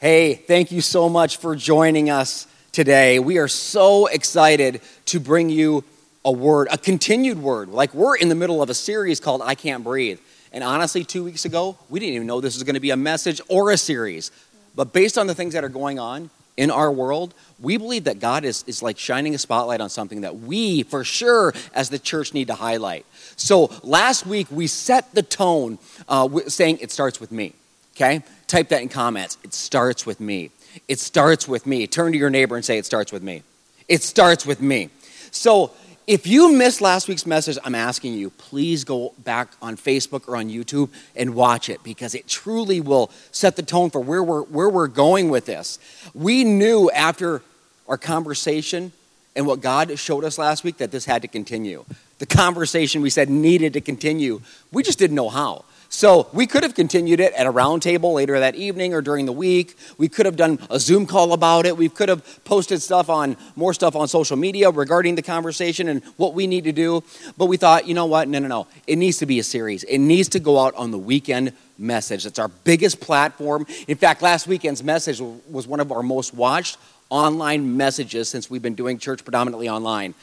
Hey, thank you so much for joining us today. We are so excited to bring you a word, a continued word. Like we're in the middle of a series called I Can't Breathe. And honestly, two weeks ago, we didn't even know this was going to be a message or a series. But based on the things that are going on in our world, we believe that God is, is like shining a spotlight on something that we, for sure, as the church, need to highlight. So last week, we set the tone uh, saying it starts with me. Okay? Type that in comments. It starts with me. It starts with me. Turn to your neighbor and say, It starts with me. It starts with me. So, if you missed last week's message, I'm asking you, please go back on Facebook or on YouTube and watch it because it truly will set the tone for where we're, where we're going with this. We knew after our conversation and what God showed us last week that this had to continue. The conversation we said needed to continue. We just didn't know how. So we could have continued it at a roundtable later that evening or during the week. We could have done a Zoom call about it. We could have posted stuff on more stuff on social media regarding the conversation and what we need to do. But we thought, you know what? No, no, no. It needs to be a series. It needs to go out on the weekend message. It's our biggest platform. In fact, last weekend's message was one of our most watched online messages since we've been doing church predominantly online.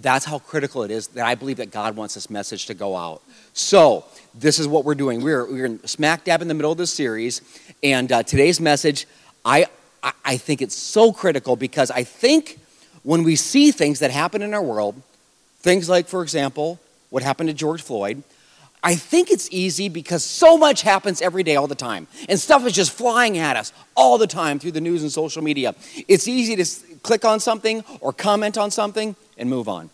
That's how critical it is that I believe that God wants this message to go out. So, this is what we're doing. We're, we're smack dab in the middle of this series, and uh, today's message, I, I think it's so critical because I think when we see things that happen in our world, things like, for example, what happened to George Floyd, I think it's easy because so much happens every day, all the time. And stuff is just flying at us all the time through the news and social media. It's easy to click on something or comment on something and move on.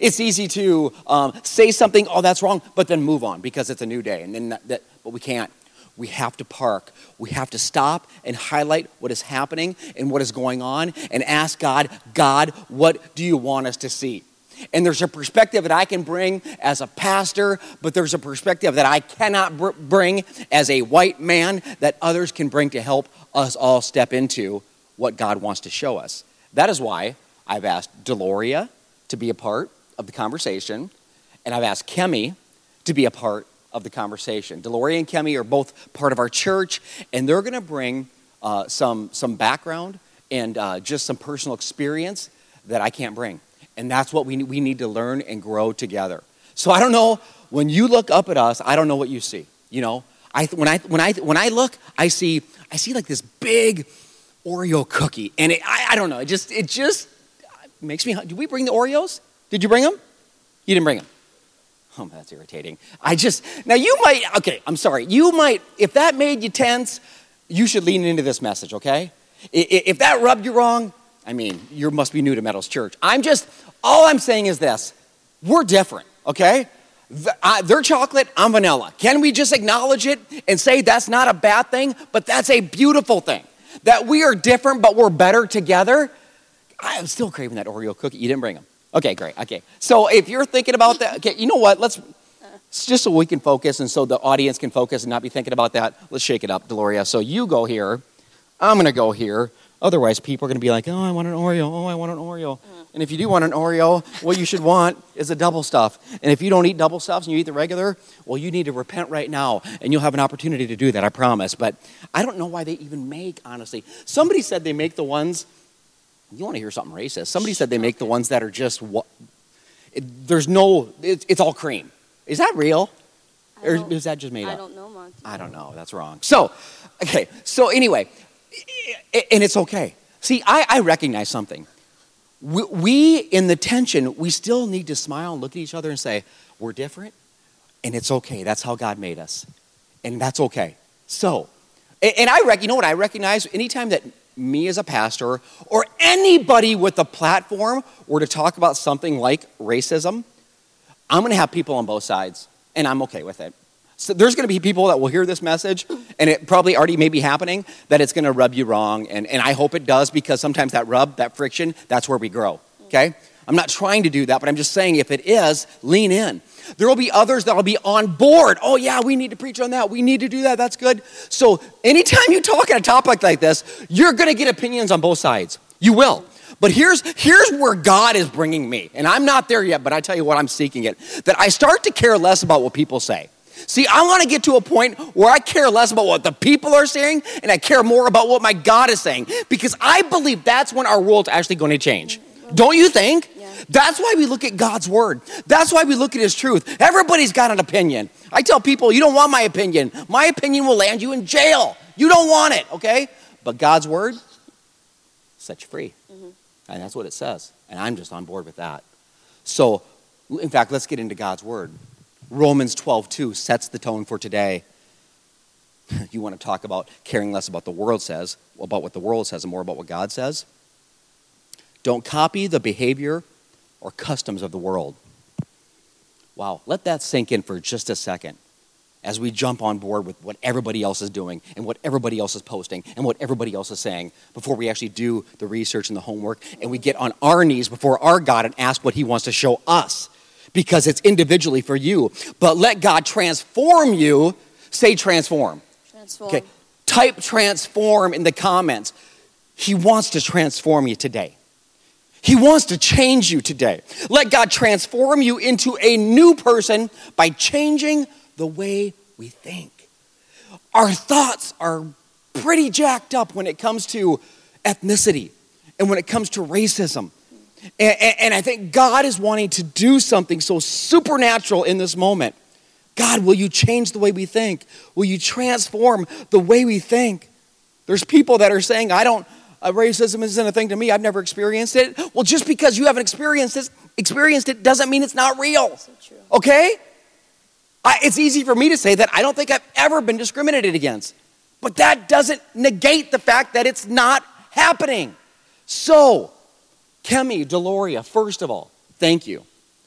It's easy to um, say something, oh, that's wrong, but then move on because it's a new day. And then that, that, but we can't. We have to park. We have to stop and highlight what is happening and what is going on and ask God, God, what do you want us to see? And there's a perspective that I can bring as a pastor, but there's a perspective that I cannot br- bring as a white man that others can bring to help us all step into what God wants to show us. That is why I've asked Deloria to be a part of the conversation, and I've asked Kemi to be a part of the conversation. Deloria and Kemi are both part of our church, and they're going to bring uh, some, some background and uh, just some personal experience that I can't bring. And that's what we, we need to learn and grow together. So I don't know, when you look up at us, I don't know what you see. You know, I, when, I, when, I, when I look, I see, I see like this big Oreo cookie. And it, I, I don't know, it just, it just makes me, did we bring the Oreos? Did you bring them? You didn't bring them. Oh, that's irritating. I just, now you might, okay, I'm sorry. You might, if that made you tense, you should lean into this message, okay? If that rubbed you wrong, I mean, you must be new to Meadows Church. I'm just, all I'm saying is this we're different, okay? They're chocolate, I'm vanilla. Can we just acknowledge it and say that's not a bad thing, but that's a beautiful thing? That we are different, but we're better together? I am still craving that Oreo cookie. You didn't bring them. Okay, great. Okay. So if you're thinking about that, okay, you know what? Let's, just so we can focus and so the audience can focus and not be thinking about that, let's shake it up, Deloria. So you go here. I'm going to go here. Otherwise, people are going to be like, oh, I want an Oreo. Oh, I want an Oreo. And if you do want an Oreo, what you should want is a double stuff. And if you don't eat double stuffs and you eat the regular, well, you need to repent right now. And you'll have an opportunity to do that, I promise. But I don't know why they even make, honestly. Somebody said they make the ones, you want to hear something racist. Somebody said they make the ones that are just, what, it, there's no, it, it's all cream. Is that real? Or is that just made I up? I don't know, Monty. I don't know. That's wrong. So, okay. So, anyway, and it's okay. See, I, I recognize something. We, we, in the tension, we still need to smile and look at each other and say, we're different, and it's okay. That's how God made us, and that's okay. So, and I rec- you know what I recognize? Anytime that me as a pastor or anybody with a platform were to talk about something like racism, I'm going to have people on both sides, and I'm okay with it. So there's going to be people that will hear this message, and it probably already may be happening, that it's going to rub you wrong. And, and I hope it does because sometimes that rub, that friction, that's where we grow. Okay? I'm not trying to do that, but I'm just saying if it is, lean in. There will be others that will be on board. Oh, yeah, we need to preach on that. We need to do that. That's good. So, anytime you talk on a topic like this, you're going to get opinions on both sides. You will. But here's, here's where God is bringing me. And I'm not there yet, but I tell you what, I'm seeking it. That I start to care less about what people say. See, I want to get to a point where I care less about what the people are saying and I care more about what my God is saying because I believe that's when our world's actually going to change. Don't you think? Yeah. That's why we look at God's word. That's why we look at his truth. Everybody's got an opinion. I tell people, you don't want my opinion. My opinion will land you in jail. You don't want it, okay? But God's word sets you free. Mm-hmm. And that's what it says. And I'm just on board with that. So, in fact, let's get into God's word. Romans 12, 2 sets the tone for today. You want to talk about caring less about the world says, about what the world says, and more about what God says? Don't copy the behavior or customs of the world. Wow, let that sink in for just a second as we jump on board with what everybody else is doing and what everybody else is posting and what everybody else is saying before we actually do the research and the homework and we get on our knees before our God and ask what He wants to show us because it's individually for you. But let God transform you. Say transform. Transform. Okay. Type transform in the comments. He wants to transform you today. He wants to change you today. Let God transform you into a new person by changing the way we think. Our thoughts are pretty jacked up when it comes to ethnicity and when it comes to racism. And, and, I think God is wanting to do something so supernatural in this moment. God, will you change the way we think? Will you transform the way we think? There's people that are saying, I don't, uh, racism isn't a thing to me. I've never experienced it. Well, just because you haven't experienced it, experienced it doesn't mean it's not real. So okay? I, it's easy for me to say that I don't think I've ever been discriminated against. But that doesn't negate the fact that it's not happening. So, Kemi, Deloria, first of all, thank you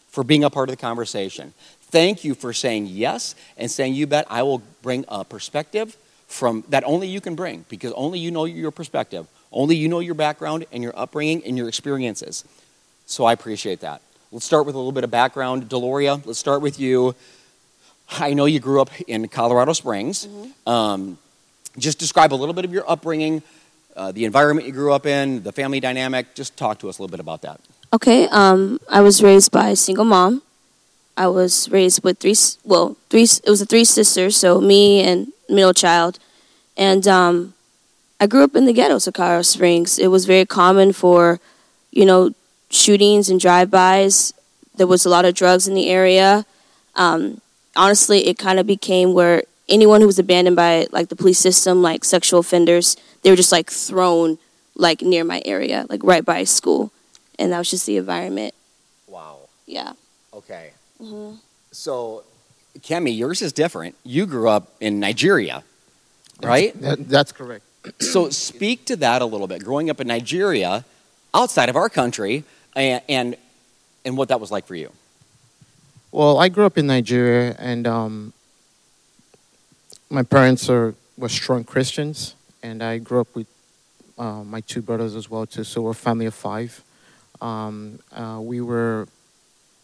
for being a part of the conversation. Thank you for saying yes and saying, you bet I will bring a perspective from that only you can bring because only you know your perspective only you know your background and your upbringing and your experiences. So I appreciate that. Let's start with a little bit of background. Deloria, let's start with you. I know you grew up in Colorado Springs. Mm-hmm. Um, just describe a little bit of your upbringing, uh, the environment you grew up in, the family dynamic. Just talk to us a little bit about that. Okay, um, I was raised by a single mom. I was raised with three, well, three. It was a three sisters, so me and middle child, and um, I grew up in the ghetto, of Colorado Springs. It was very common for, you know, shootings and drive-bys. There was a lot of drugs in the area. Um, honestly, it kind of became where anyone who was abandoned by like the police system, like sexual offenders, they were just like thrown like near my area, like right by school, and that was just the environment. Wow. Yeah. Okay. Mm-hmm. So, Kemi, yours is different. You grew up in Nigeria, right? That, that's correct so speak to that a little bit. Growing up in Nigeria, outside of our country, and and, and what that was like for you. Well, I grew up in Nigeria, and um, my parents are were strong Christians, and I grew up with uh, my two brothers as well too. So we're a family of five. Um, uh, we were,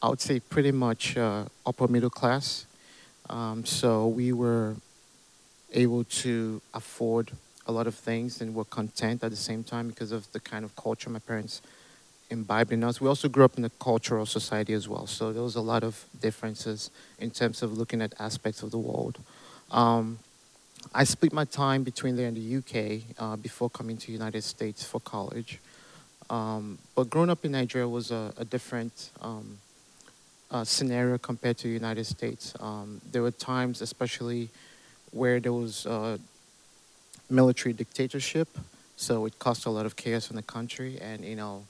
I would say, pretty much uh, upper middle class. Um, so we were able to afford a lot of things and were content at the same time because of the kind of culture my parents imbibed in us. We also grew up in a cultural society as well, so there was a lot of differences in terms of looking at aspects of the world. Um, I split my time between there and the UK uh, before coming to United States for college. Um, but growing up in Nigeria was a, a different um, uh, scenario compared to the United States. Um, there were times, especially where there was uh, military dictatorship, so it caused a lot of chaos in the country, and you know,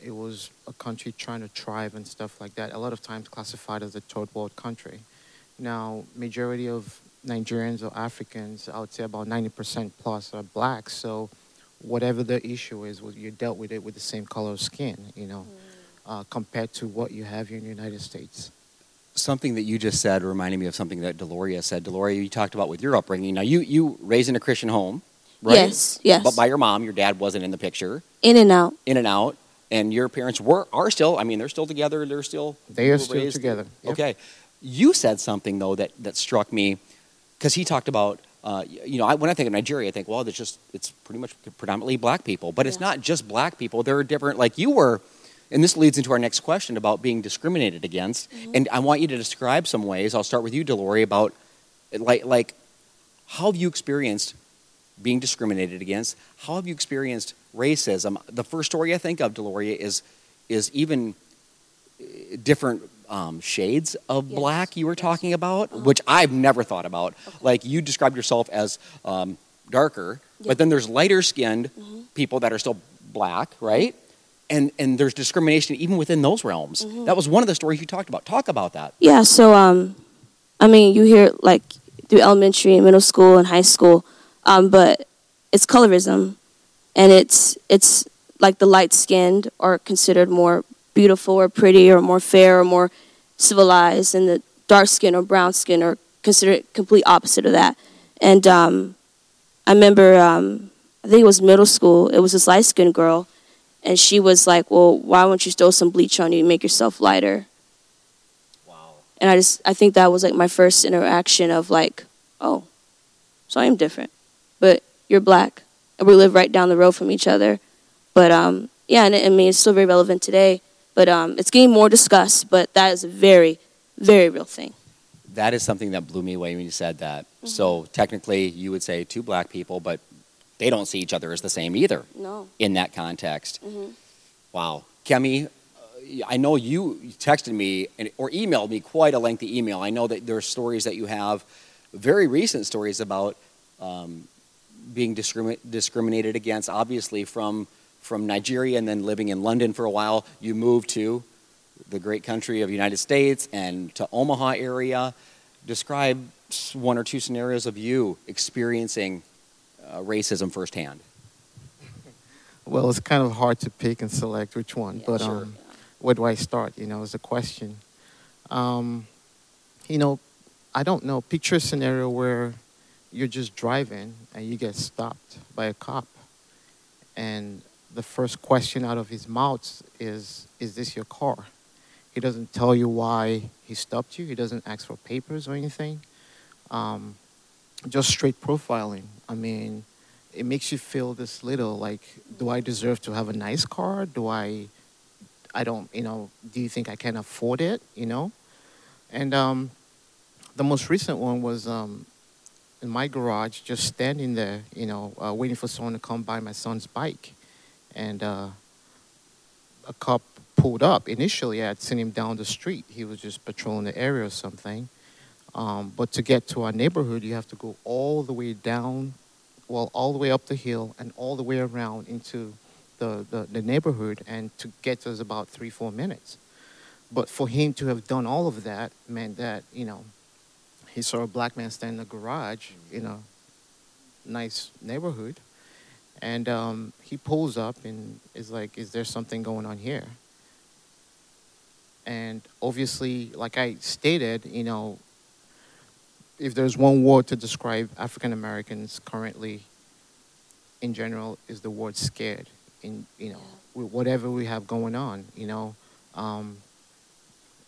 it was a country trying to thrive and stuff like that. A lot of times classified as a third world country. Now, majority of Nigerians or Africans, I would say about 90% plus are black. So, whatever the issue is, you dealt with it with the same color of skin, you know, mm. uh, compared to what you have here in the United States something that you just said reminded me of something that Deloria said. Deloria, you talked about with your upbringing. Now, you you raised in a Christian home, right? Yes, yes. But by your mom, your dad wasn't in the picture. In and out. In and out. And your parents were are still. I mean, they're still together. They're still. They are still raised. together. Yep. Okay. You said something though that that struck me, because he talked about. Uh, you know, I, when I think of Nigeria, I think, well, it's just it's pretty much predominantly black people, but it's not just black people. There are different, like you were and this leads into our next question about being discriminated against. Mm-hmm. And I want you to describe some ways. I'll start with you, Delory, about like like how have you experienced being discriminated against? How have you experienced racism? The first story I think of, Deloria, is is even uh, different um, shades of Yes. black you were talking about, Uh-huh. which I've never thought about. Okay. Like you described yourself as um, darker, Yeah. but then there's lighter skinned Mhm. people that are still black, right? And and there's discrimination even within those realms. Mhm. That was one of the stories you talked about. Talk about that. Yeah, so um, I mean, you hear like through elementary, middle school, and high school, um, but it's colorism, and it's it's like the light skinned are considered more beautiful or pretty or more fair or more civilized, and the dark skin or brown skin are considered complete opposite of that. And um, I remember, um, I think it was middle school. It was this light skinned girl, and she was like, "Well, why won't you throw some bleach on you and make yourself lighter?" Wow. and I just I think that was like my first interaction of like, oh, so I am different, but you're black, and we live right down the road from each other. But um, yeah, and I mean it's still very relevant today. But um, it's getting more discussed. But that is a very, very real thing. That is something that blew me away when you said that. So technically, you would say two black people, but they don't see each other as the same either No. in that context. hmm Wow. Kemi, uh, I know you texted me and, or emailed me quite a lengthy email. I know that there are stories that you have, very recent stories about um, being discrimi- discriminated against, obviously from, from Nigeria and then living in London for a while. You moved to the great country of United States and to Omaha area. Describe one or two scenarios of you experiencing uh, racism firsthand. Well, it's kind of hard to pick and select which one, Yeah, but sure. um, where do I start? You know, is a question. Um, you know, I don't know. Picture a scenario where you're just driving and you get stopped by a cop, and the first question out of his mouth is, "Is this your car?" He doesn't tell you why he stopped you. He doesn't ask for papers or anything. Um, just straight profiling. I mean, it makes you feel this little like, do I deserve to have a nice car? Do I, I don't, you know, do you think I can afford it? You know? And um, the most recent one was um, in my garage, just standing there, you know, uh, waiting for someone to come by my son's bike. And uh, a cop pulled up. Initially, I had seen him down the street. He was just patrolling the area or something. Um, but to get to our neighborhood, you have to go all the way down, well, all the way up the hill and all the way around into the, the, the neighborhood. And to get to us about three, four minutes. But for him to have done all of that meant that, you know, he saw a black man stand in a garage in a nice neighborhood. And um, he pulls up and is like, Is there something going on here? And obviously, like I stated, you know, if there's one word to describe African Americans currently in general is the word scared in you know with whatever we have going on you know? Um,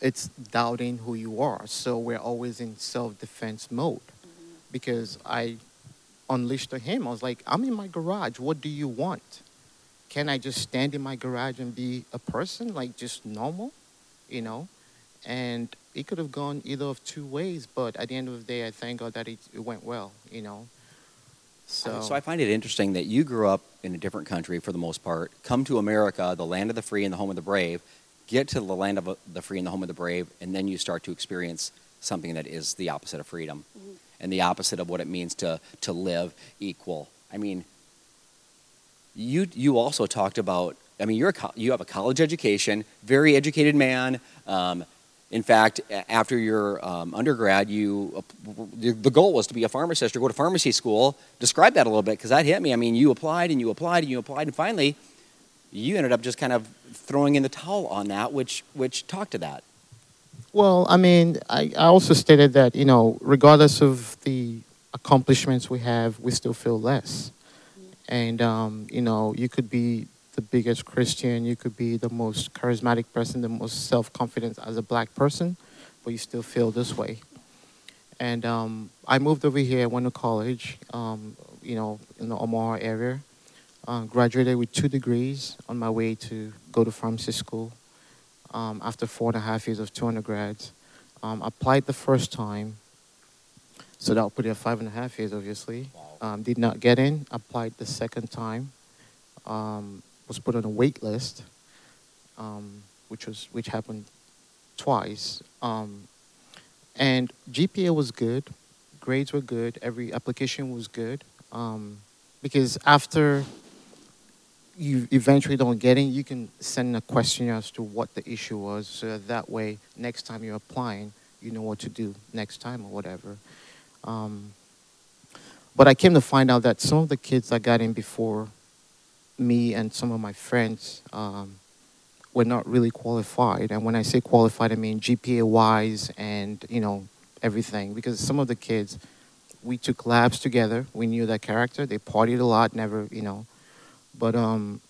it's doubting who you are. So we're always in self-defense mode because I unleashed on him. I was like I'm in my garage. What do you want? Can I just stand in my garage and be a person like just normal? You know? And it could have gone either of two ways but at the end of the day i thank god that it, it went well you know so, So I find it interesting that you grew up in a different country for the most part, come to America, the land of the free and the home of the brave, get to the land of the free and the home of the brave, and then you start to experience something that is the opposite of freedom and the opposite of what it means to, to live equal. I mean, you, you also talked about, I mean, you're a, co- you have a college education, very educated man. Um, in fact, after your um, undergrad, you the the goal was to be a pharmacist or go to pharmacy school. Describe that a little bit because that hit me. I mean, you applied and you applied and you applied, and finally, you ended up just kind of throwing in the towel on that, which which talked to that. Well, I mean, I, I also stated that, you know, regardless of the accomplishments we have, we still feel less. And, um, you know, you could be the biggest Christian, you could be the most charismatic person, the most self confident as a black person, but you still feel this way. And um, I moved over here, went to college, um, you know, in the Omaha area, uh, graduated with two degrees on my way to go to pharmacy school um, after four and a half years of two undergrads. Um, applied the first time, So that would put it at five and a half years, obviously. Wow. Um, did not get in. Applied the second time. Um, was put on a wait list, um, which was which happened twice. Um, and GPA was good, grades were good, every application was good. Um, because after you eventually don't get in, you can send a questionnaire as to what the issue was, so that, that way next time you're applying, you know what to do next time or whatever. Um, but I came to find out that some of the kids that got in before me and some of my friends um, were not really qualified. And when I say qualified, I mean GPA wise and, you know, everything. Because some of the kids, we took labs together. We knew their character. They partied a lot, never, you know. But um,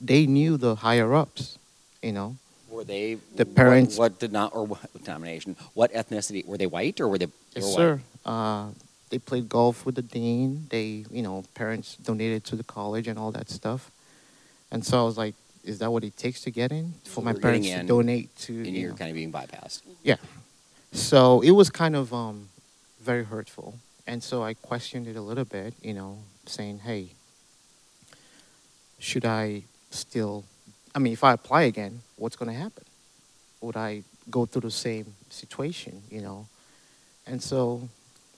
they knew the higher ups, you know. Were they The parents- What, did not or what denomination? What ethnicity? Were they white or were they? Yes, were sir. Uh, they played golf with the dean. They, you know, parents donated to the college and all that stuff. And so I was like, is that what it takes to get in? For my getting parents to in, donate to. And you you're know. kind of being bypassed. Yeah. So it was kind of um, very hurtful. And so I questioned it a little bit, you know, saying, hey, should I still, I mean, if I apply again, what's going to happen? Would I go through the same situation, you know? And so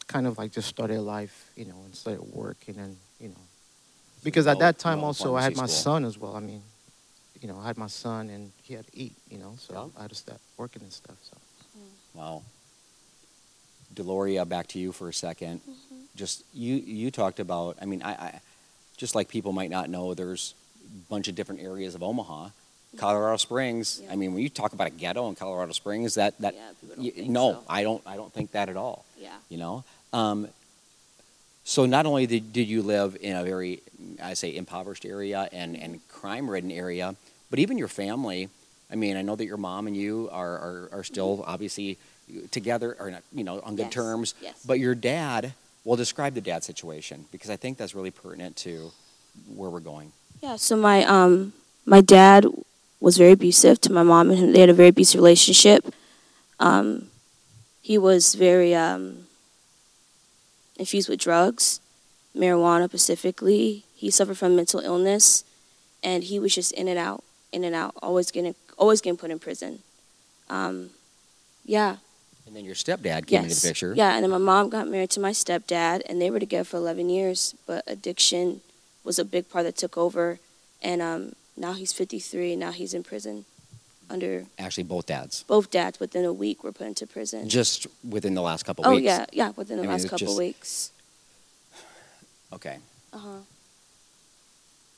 kind of like just started life, you know, and started working and, you know, because at that time also I had my son as well. I mean, you know, I had my son and he had to eat, you know, so Yeah. I had to start working and stuff. So. Mm-hmm. Wow. Deloria, back to you for a 2nd mm-hmm. Just you, you talked about. I mean, I, I, just like people might not know, there's a bunch of different areas of Omaha. Mm-hmm. Colorado Springs. Yeah. I mean, when you talk about a ghetto in Colorado Springs, that that Yeah, people don't y- think no, so. I don't. I don't think that at all. Yeah. You know. Um, so not only did, did you live in a very, I say, impoverished area and, and crime-ridden area, but even your family. I mean, I know that your mom and you are, are, are still obviously together, or not, you know, on good Yes, terms. yes. But your dad, well, describe the dad situation because I think that's really pertinent to where we're going. Yeah, so my um my dad was very abusive to my mom and him. They had a very abusive relationship. Um, he was very um, infused with drugs, marijuana specifically. He suffered from mental illness, and he was just in and out, in and out, always getting always getting put in prison. Um, yeah, And then your stepdad came yes, into the picture. yeah, and then my mom got married to my stepdad, and they were together for eleven years. But addiction was a big part that took over, and um, now he's 53. Now he's in prison under Actually, both dads. both dads. Within a week, were put into prison. Just within the last couple oh weeks. yeah, yeah. Within the I mean, last it's couple just- weeks. Okay. Uh huh.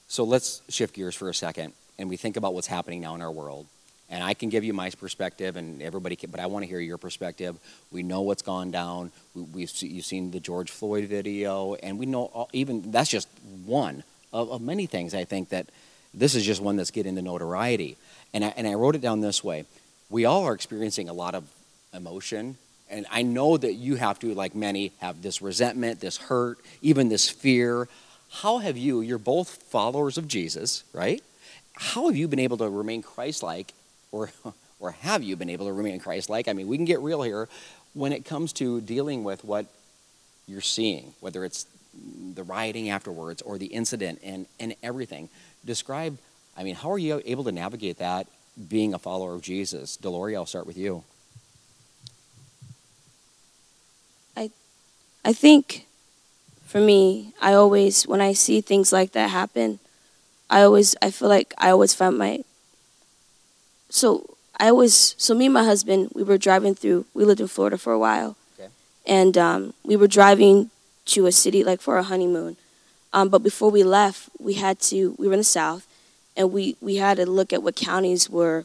So let's shift gears for a second and we think about what's happening now in our world. And I can give you my perspective, and everybody can, but I want to hear your perspective. We know what's gone down. We, we've you've seen the George Floyd video, and we know all, even that's just one of, of many things. I think that this is just one that's getting the notoriety. And I, and I wrote it down this way: We all are experiencing a lot of emotion, and I know that you have to, like many, have this resentment, this hurt, even this fear. How have you? You're both followers of Jesus, right? How have you been able to remain Christ-like, or or have you been able to remain Christ-like? I mean, we can get real here when it comes to dealing with what you're seeing, whether it's the rioting afterwards or the incident and and everything. Describe. I mean, how are you able to navigate that being a follower of Jesus? Deloria, I'll start with you. I think for me, I always when I see things like that happen, I always I feel like I always find my so I always so me and my husband we were driving through we lived in Florida for a while. Okay. And um, we were driving to a city like for a honeymoon. Um, but before we left, we had to we were in the south and we, we had to look at what counties were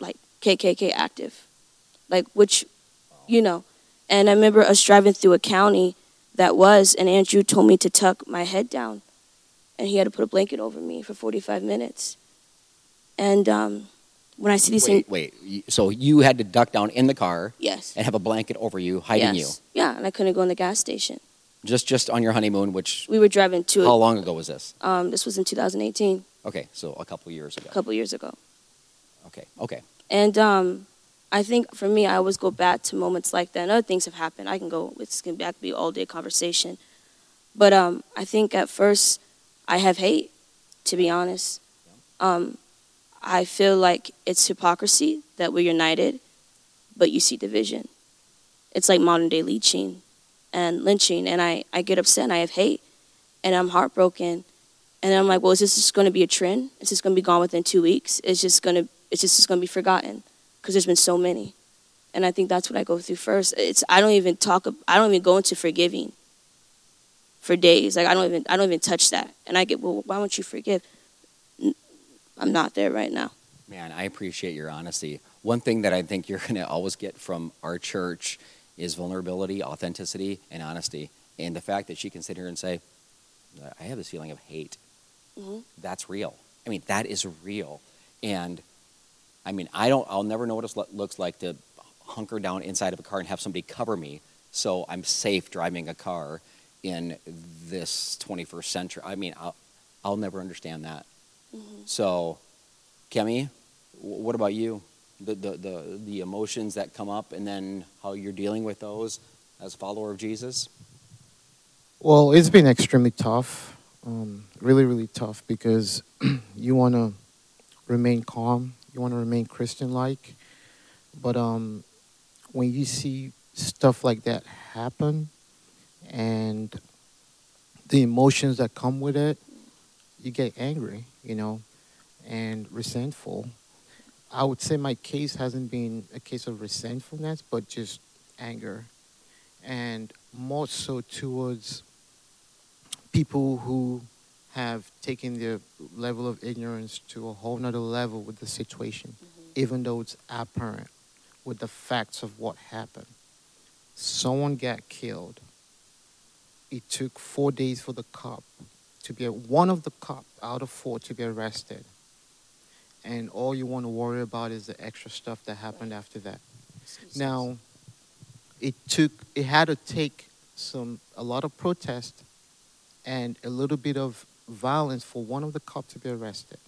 like KKK active. Like which you know. And I remember us driving through a county that was, and Andrew told me to tuck my head down, and he had to put a blanket over me for 45 minutes. And um, when I see these Wait, things, wait. So you had to duck down in the car yes, and have a blanket over you, hiding you? yes, yeah, and I couldn't go in the gas station. just just on your honeymoon. Which We were driving to how long ago was this? Um, this was in 2018, Okay, so a couple years ago. a couple years ago. Okay, okay. And um, I think for me, I always go back to moments like that. And other things have happened. I can go. It's gonna back be all day conversation. But um, I think at first I have hate, to be honest. Um, I feel like it's hypocrisy that we're united, but you see division. It's like modern day lynching and lynching, and I, I get upset and I have hate, and I'm heartbroken, and I'm like, well, is this just going to be a trend? Is this going to be gone within two weeks? It's just going to it's just going to be forgotten because there's been so many, and I think that's what I go through first. It's I don't even talk I don't even go into forgiving for days. Like I don't even I don't even touch that, and I get well, why won't you forgive? I'm not there right now. Man, I appreciate your honesty. One thing that I think you're going to always get from our church is vulnerability, authenticity, and honesty. And the fact that she can sit here and say, I have this feeling of hate. Mm-hmm. That's real. I mean, that is real. And I mean, I don't, I'll never know what it looks like to hunker down inside of a car and have somebody cover me so I'm safe driving a car in this 21st century. I mean, I'll, I'll never understand that. Mm-hmm. So, Kemi, what about you? The, the, the, the emotions that come up and then how you're dealing with those as a follower of Jesus? Well, it's been extremely tough, um, really, really tough because you want to remain calm, you want to remain Christian like, but um, when you see stuff like that happen and the emotions that come with it, you get angry you know, and resentful. I would say my case hasn't been a case of resentfulness, but just anger. And more so towards people who have taken their level of ignorance to a whole nother level with the situation, mm-hmm. even though it's apparent with the facts of what happened. Someone got killed. It took four days for the cop to be one of the cop out of four to be arrested. And all you want to worry about is the extra stuff that happened after that. Now, it took it had to take some a lot of protest and a little bit of violence for one of the cops to be arrested.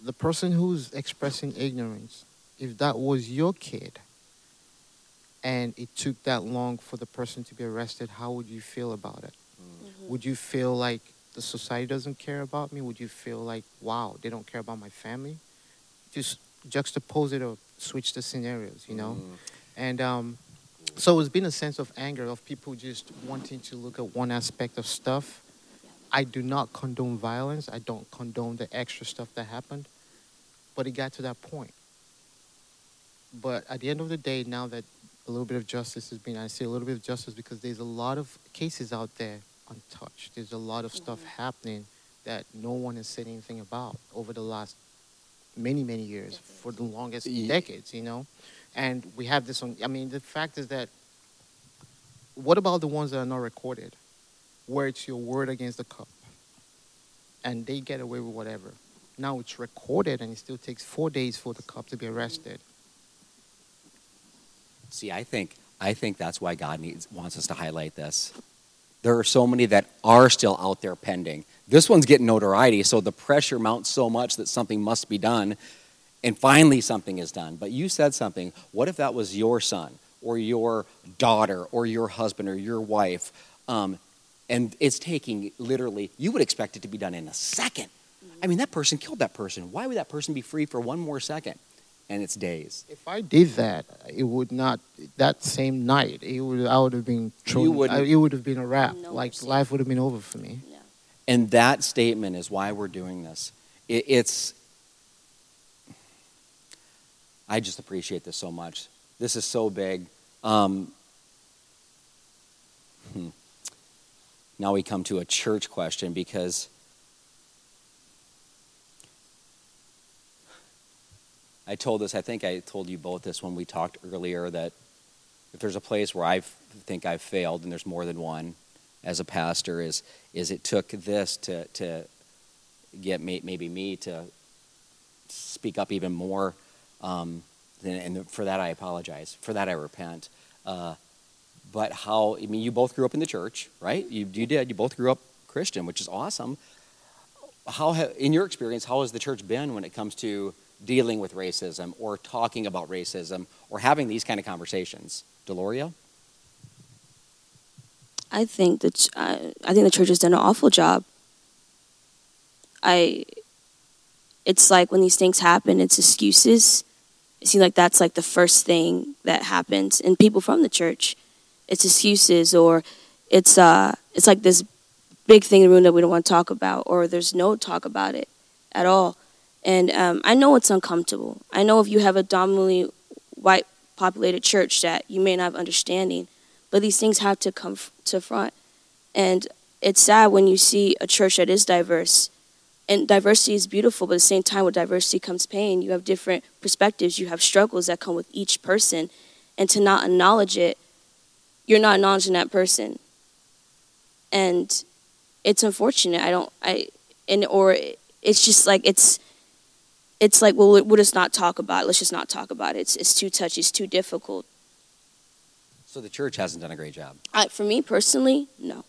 The person who's expressing ignorance, if that was your kid and it took that long for the person to be arrested, how would you feel about it? would you feel like the society doesn't care about me? Would you feel like, wow, they don't care about my family? Just juxtapose it or switch the scenarios, you know? Mm. And um, so it's been a sense of anger of people just wanting to look at one aspect of stuff. I do not condone violence. I don't condone the extra stuff that happened. But it got to that point. But at the end of the day, now that a little bit of justice has been, I say a little bit of justice because there's a lot of cases out there untouched. There's a lot of stuff mm-hmm. happening that no one has said anything about over the last many, many years, decades. for the longest yeah. decades, you know? And we have this on, I mean, the fact is that what about the ones that are not recorded, where it's your word against the cup, and they get away with whatever? Now it's recorded, and it still takes four days for the cop to be arrested. See, I think I think that's why God needs wants us to highlight this there are so many that are still out there pending. This one's getting notoriety, so the pressure mounts so much that something must be done, and finally something is done. But you said something. What if that was your son, or your daughter, or your husband, or your wife? Um, and it's taking literally, you would expect it to be done in a second. I mean, that person killed that person. Why would that person be free for one more second? and its days. If I did that, it would not that same night. It would I would have been thrown, I, it would have been a wrap. No like mercy. life would have been over for me. Yeah. And that statement is why we're doing this. It, it's I just appreciate this so much. This is so big. Um, hmm. Now we come to a church question because I told this, I think I told you both this when we talked earlier, that if there's a place where I think I've failed, and there's more than one as a pastor, is, is it took this to, to get me, maybe me to speak up even more. Um, and for that I apologize. For that I repent. Uh, but how, I mean, you both grew up in the church, right? You, you did. You both grew up Christian, which is awesome. How, in your experience, how has the church been when it comes to dealing with racism or talking about racism or having these kind of conversations? Deloria? I think that I, I think the church has done an awful job. I it's like when these things happen, it's excuses. It seems like that's like the first thing that happens, and people from the church, it's excuses, or it's uh, it's like this big thing in the room that we don't want to talk about, or there's no talk about it at all. And um, I know it's uncomfortable. I know if you have a dominantly white populated church that you may not have understanding, but these things have to come f- to front. And it's sad when you see a church that is diverse. And diversity is beautiful, but at the same time, with diversity comes pain. You have different perspectives, you have struggles that come with each person. And to not acknowledge it, you're not acknowledging that person. And it's unfortunate. I don't, I, and, or it's just like, it's, it's like, well, we'll just not talk about it. Let's just not talk about it. It's, it's too touchy, it's too difficult. So the church hasn't done a great job. I, for me personally, no,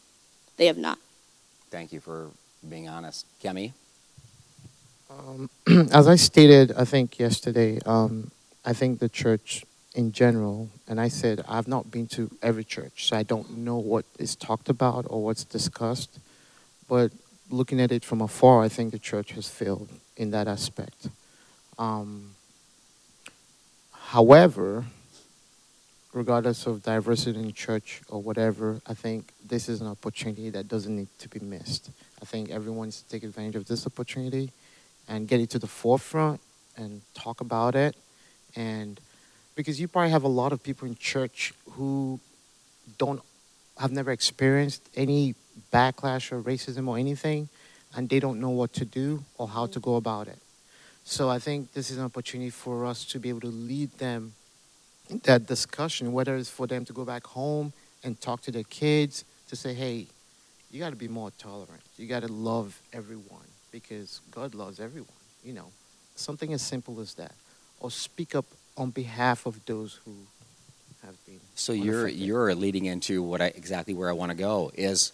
they have not. Thank you for being honest. Kemi? Um, as I stated, I think yesterday, um, I think the church in general, and I said I've not been to every church, so I don't know what is talked about or what's discussed. But looking at it from afar, I think the church has failed in that aspect. Um, however, regardless of diversity in church or whatever, I think this is an opportunity that doesn't need to be missed. I think everyone needs to take advantage of this opportunity and get it to the forefront and talk about it. And because you probably have a lot of people in church who don't have never experienced any backlash or racism or anything, and they don't know what to do or how to go about it. So I think this is an opportunity for us to be able to lead them in that discussion, whether it's for them to go back home and talk to their kids to say, hey, you got to be more tolerant. You got to love everyone because God loves everyone, you know. Something as simple as that. Or speak up on behalf of those who have been. So you're unaffected. you're leading into what I exactly where I want to go is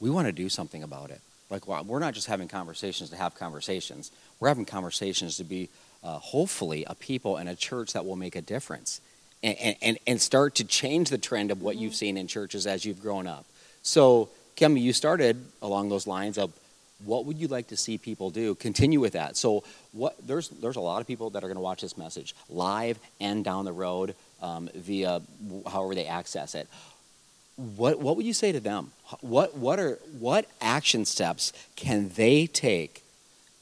we want to do something about it. Like well, we're not just having conversations to have conversations. We're having conversations to be uh, hopefully a people and a church that will make a difference and, and, and start to change the trend of what you've seen in churches as you've grown up. So, Kemi, you started along those lines of what would you like to see people do? Continue with that. So, what there's there's a lot of people that are going to watch this message live and down the road um, via however they access it. What what would you say to them? What what are what action steps can they take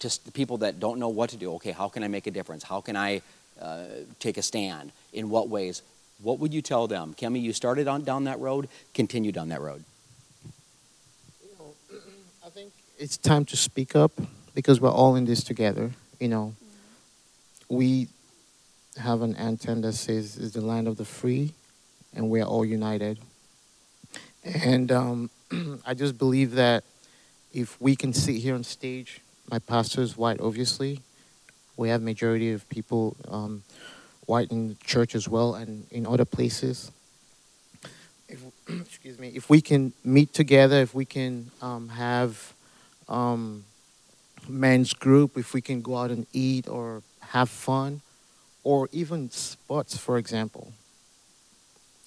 to the people that don't know what to do? Okay, how can I make a difference? How can I uh, take a stand? In what ways? What would you tell them, Kemi? You started on down that road. Continue down that road. I think it's time to speak up because we're all in this together. You know, we have an anthem that says, "Is the land of the free," and we're all united. And um, I just believe that if we can sit here on stage, my pastor is white, obviously. We have majority of people um, white in church as well, and in other places if, excuse me, if we can meet together, if we can um, have um, men's group, if we can go out and eat or have fun, or even sports, for example.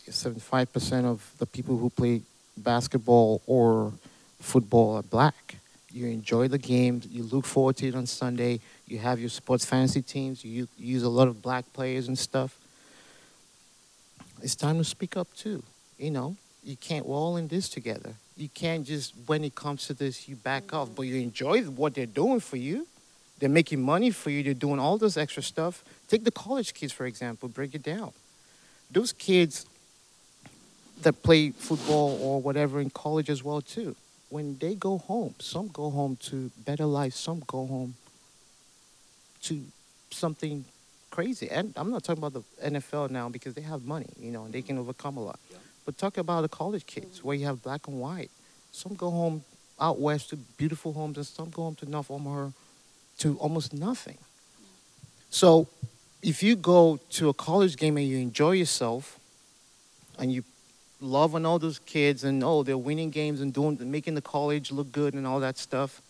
75% of the people who play basketball or football are black. You enjoy the game, you look forward to it on Sunday, you have your sports fantasy teams, you use a lot of black players and stuff. It's time to speak up too you know, you can't, we're all in this together. You can't just, when it comes to this, you back off, but you enjoy what they're doing for you. They're making money for you, they're doing all this extra stuff. Take the college kids, for example, break it down. Those kids that play football or whatever in college as well, too, when they go home, some go home to better life, some go home to something crazy. And I'm not talking about the NFL now because they have money, you know, and they can overcome a lot. But talk about the college kids where you have black and white. Some go home out west to beautiful homes, and some go home to North Omaha to almost nothing. So if you go to a college game and you enjoy yourself, and you love on all those kids, and oh, they're winning games and doing, making the college look good and all that stuff.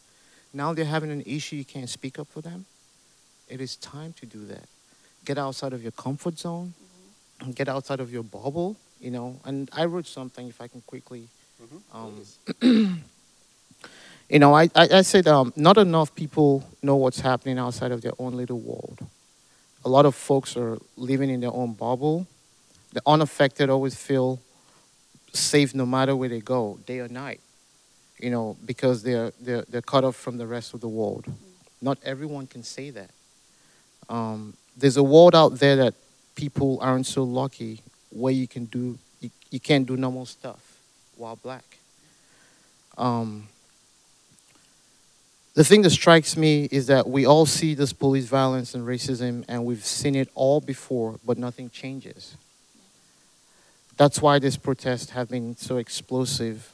Now they're having an issue. You can't speak up for them. It is time to do that. Get outside of your comfort zone, mm-hmm. get outside of your bubble, you know. And I wrote something, if I can quickly. Mm-hmm. Um, you know, I, I, I said um, not enough people know what's happening outside of their own little world. A lot of folks are living in their own bubble. The unaffected always feel safe no matter where they go, day or night, you know, because they're, they're, they're cut off from the rest of the world. Not everyone can say that. Um, there's a world out there that people aren't so lucky where you can do, you, you can't do normal stuff while black. Um, the thing that strikes me is that we all see this police violence and racism, and we've seen it all before, but nothing changes. That's why these protests have been so explosive.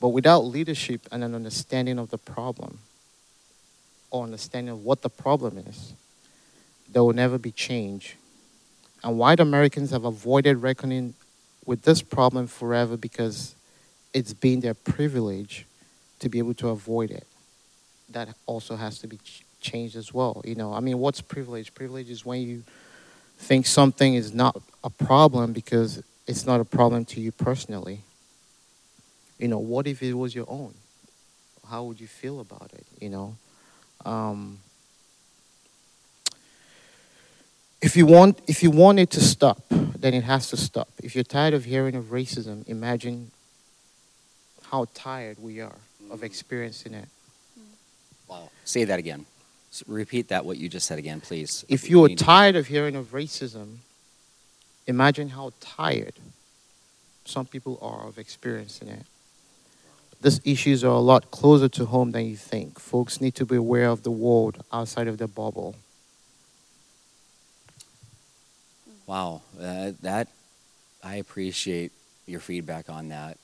But without leadership and an understanding of the problem, or understanding of what the problem is, there will never be change. And white Americans have avoided reckoning with this problem forever because it's been their privilege to be able to avoid it that also has to be ch- changed as well. You know, I mean, what's privilege? Privilege is when you think something is not a problem because it's not a problem to you personally. You know, what if it was your own? How would you feel about it? You know, um, if you want if you want it to stop, then it has to stop. If you're tired of hearing of racism, imagine how tired we are of mm. experiencing it. Mm. Wow. Say that again. Repeat that, what you just said again, please. If you are tired of hearing of racism, imagine how tired some people are of experiencing it. These issues are a lot closer to home than you think. Folks need to be aware of the world outside of their bubble. Wow, that I appreciate your feedback on that.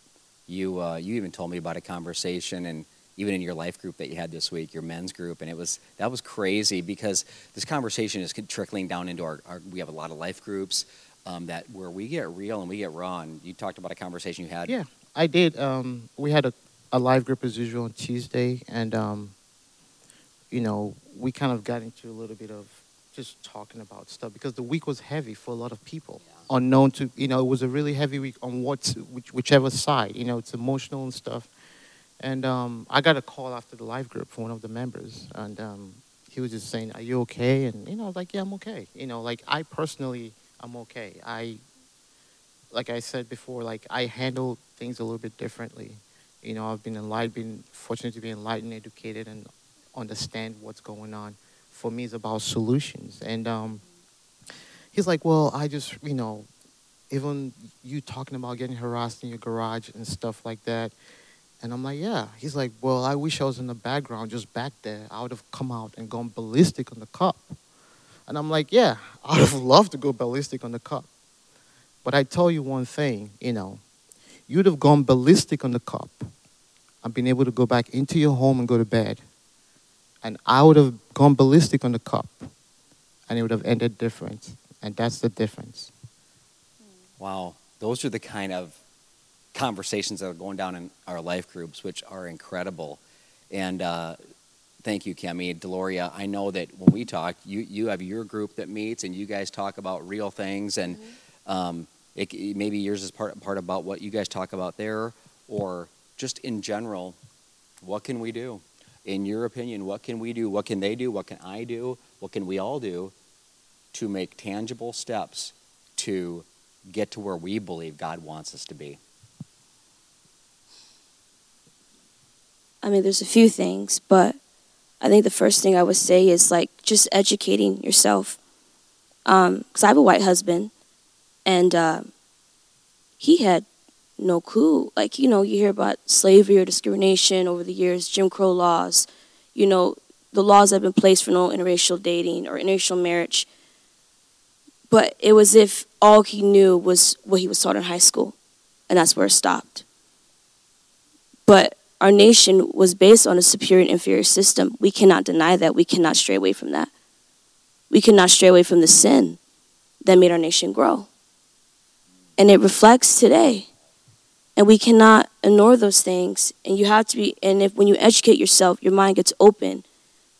You uh, you even told me about a conversation and even in your life group that you had this week, your men's group, and it was that was crazy because this conversation is trickling down into our, our we have a lot of life groups um, that where we get real and we get raw. And you talked about a conversation you had. Yeah, I did. Um, we had a, a life group as usual on Tuesday, and um, you know we kind of got into a little bit of just talking about stuff because the week was heavy for a lot of people. Yeah. Unknown to you know, it was a really heavy week on what which, whichever side. You know, it's emotional and stuff. And um, I got a call after the life group from one of the members, and um, he was just saying, "Are you okay?" And you know, I was like, "Yeah, I'm okay." You know, like I personally, I'm okay. I, like I said before, like I handle things a little bit differently. You know, I've been enlightened, been fortunate to be enlightened, educated, and understand what's going on. For me, is about solutions. And um, he's like, "Well, I just, you know, even you talking about getting harassed in your garage and stuff like that." And I'm like, yeah. He's like, well, I wish I was in the background, just back there. I would have come out and gone ballistic on the cop. And I'm like, yeah, I would have loved to go ballistic on the cop. But I tell you one thing, you know, you'd have gone ballistic on the cop and been able to go back into your home and go to bed. And I would have gone ballistic on the cop and it would have ended different. And that's the difference. Wow. Those are the kind of conversations that are going down in our life groups, which are incredible. And uh, thank you, Kemi. Deloria, I know that when we talk, you, you have your group that meets and you guys talk about real things. And mm-hmm. um, it, maybe yours is part, part about what you guys talk about there, or just in general, what can we do? In your opinion, what can we do? What can they do? What can I do? What can we all do to make tangible steps to get to where we believe God wants us to be? I mean, there's a few things, but I think the first thing I would say is like just educating yourself. Because um, I have a white husband, and uh, he had no clue. Like, you know, you hear about slavery or discrimination over the years, Jim Crow laws, you know, the laws that have been placed for no interracial dating or interracial marriage. But it was if all he knew was what he was taught in high school, and that's where it stopped. But our nation was based on a superior and inferior system. We cannot deny that. We cannot stray away from that. We cannot stray away from the sin that made our nation grow. And it reflects today. And we cannot ignore those things. And you have to be, and if when you educate yourself, your mind gets open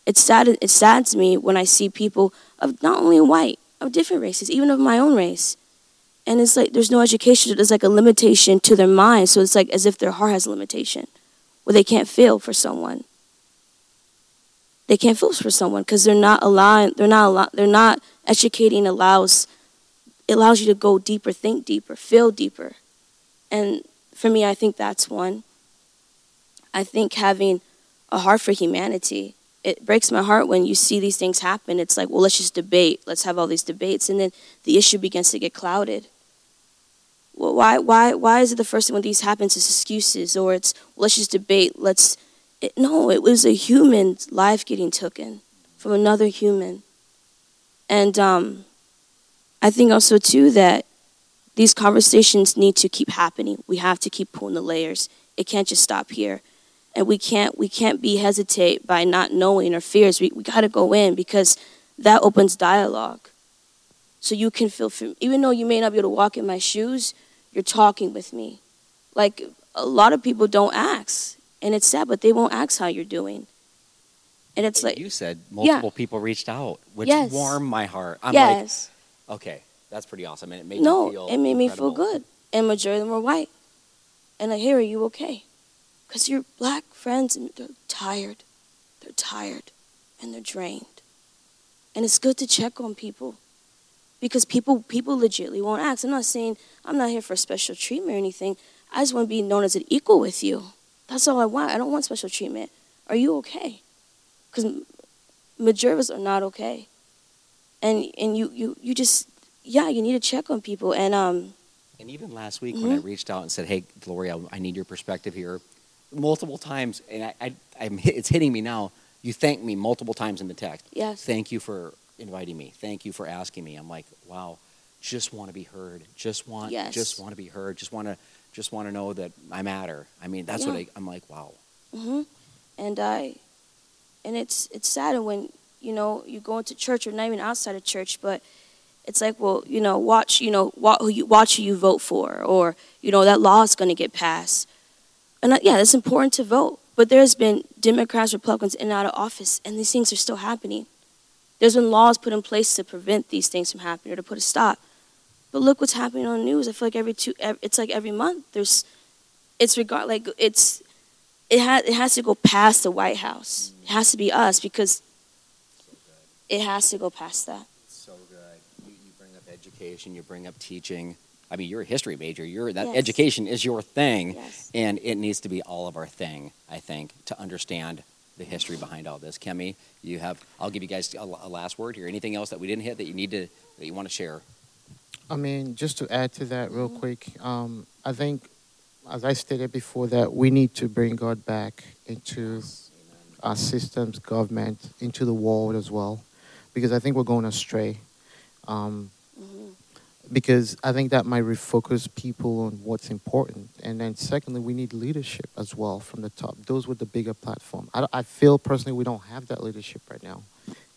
it's sad. It saddens me when I see people of not only white, of different races, even of my own race, and it's like there's no education. There's like a limitation to their mind. So it's like as if their heart has a limitation, where they can't feel for someone. They can't feel for someone because they're not allowing. They're not. Allow, they're not educating allows. It allows you to go deeper, think deeper, feel deeper, and for me, I think that's one. I think having a heart for humanity it breaks my heart when you see these things happen. It's like, well, let's just debate. Let's have all these debates, and then the issue begins to get clouded. Well, why, why, why is it the first thing when these happens is excuses, or it's well, let's just debate. Let's. It, no, it was a human's life getting taken from another human, and um, I think also too that these conversations need to keep happening. We have to keep pulling the layers. It can't just stop here and we can't we can't be hesitate by not knowing or fears we, we got to go in because that opens dialogue so you can feel even though you may not be able to walk in my shoes you're talking with me like a lot of people don't ask and it's sad but they won't ask how you're doing and it's like you said multiple yeah. people reached out which yes. warmed my heart i'm yes. like okay that's pretty awesome and it made no me feel it made incredible. me feel good and majority of them were white and like hey are you okay because your black friends, they're tired. They're tired and they're drained. And it's good to check on people because people people legitimately won't ask. I'm not saying I'm not here for special treatment or anything. I just want to be known as an equal with you. That's all I want. I don't want special treatment. Are you okay? Because majorities are not okay. And and you, you you just yeah you need to check on people and um. And even last week mm-hmm. when I mm-hmm. reached out and said, "Hey, Deloria, I need your perspective here," multiple times, and I, I, I'm, it's hitting me now. You thank me multiple times in the text. Yes. Thank you for inviting me. Thank you for asking me. I'm like, wow, just want to be heard. Just want, yes. just want to be heard. Just want to, just want to know that I matter. I mean, that's yeah. what I, I'm like, wow. Mhm. And I, and it's it's sad when you know you go into church or not even outside of church, but it's like, well, you know, watch, you know, watch who you, watch who you vote for, or you know that law is going to get passed and uh, yeah, it's important to vote. But there's been Democrats, Republicans in and out of office, and these things are still happening. There's been laws put in place to prevent these things from happening or to put a stop. But look what's happening on the news. I feel like every two, it's like every month. There's, it's regard like it's, it has it has to go past the White House. It has to be us because it has to go past that. So good. You, you bring up education. You bring up teaching. I mean, you're a history major. You're that yes. education is your thing, yes. and it needs to be all of our thing. I think to understand the history behind all this. Kemi, you have. I'll give you guys a, a last word here. Anything else that we didn't hit that you need to that you want to share? I mean, just to add to that real mm-hmm. quick, um, I think, as I stated before, that we need to bring God back into our systems, government, into the world as well, because I think we're going astray. Um, because I think that might refocus people on what's important. And then, secondly, we need leadership as well from the top. Those with the bigger platform. I, I feel personally we don't have that leadership right now,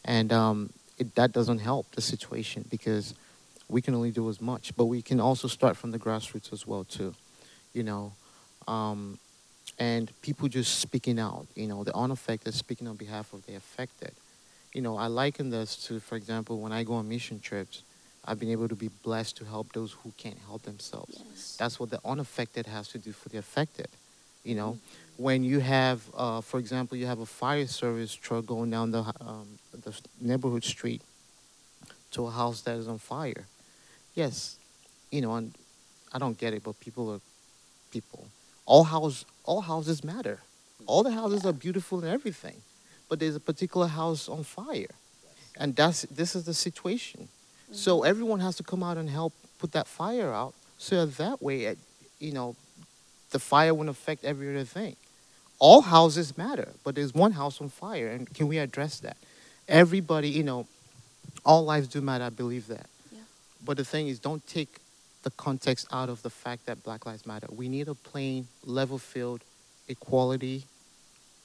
and um, it, that doesn't help the situation because we can only do as much. But we can also start from the grassroots as well too, you know, um, and people just speaking out. You know, the unaffected speaking on behalf of the affected. You know, I liken this to, for example, when I go on mission trips I've been able to be blessed to help those who can't help themselves. Yes. That's what the unaffected has to do for the affected. You know, mm-hmm. when you have, uh, for example, you have a fire service truck going down the, um, the neighborhood street to a house that is on fire. Yes, you know, and I don't get it, but people are people. All house, all houses matter. All the houses are beautiful and everything, but there's a particular house on fire, and that's this is the situation. So everyone has to come out and help put that fire out so that, that way, it, you know, the fire won't affect every other thing. All houses matter, but there's one house on fire, and can we address that? Everybody, you know, all lives do matter. I believe that. Yeah. But the thing is, don't take the context out of the fact that Black Lives Matter. We need a plain, level field, equality,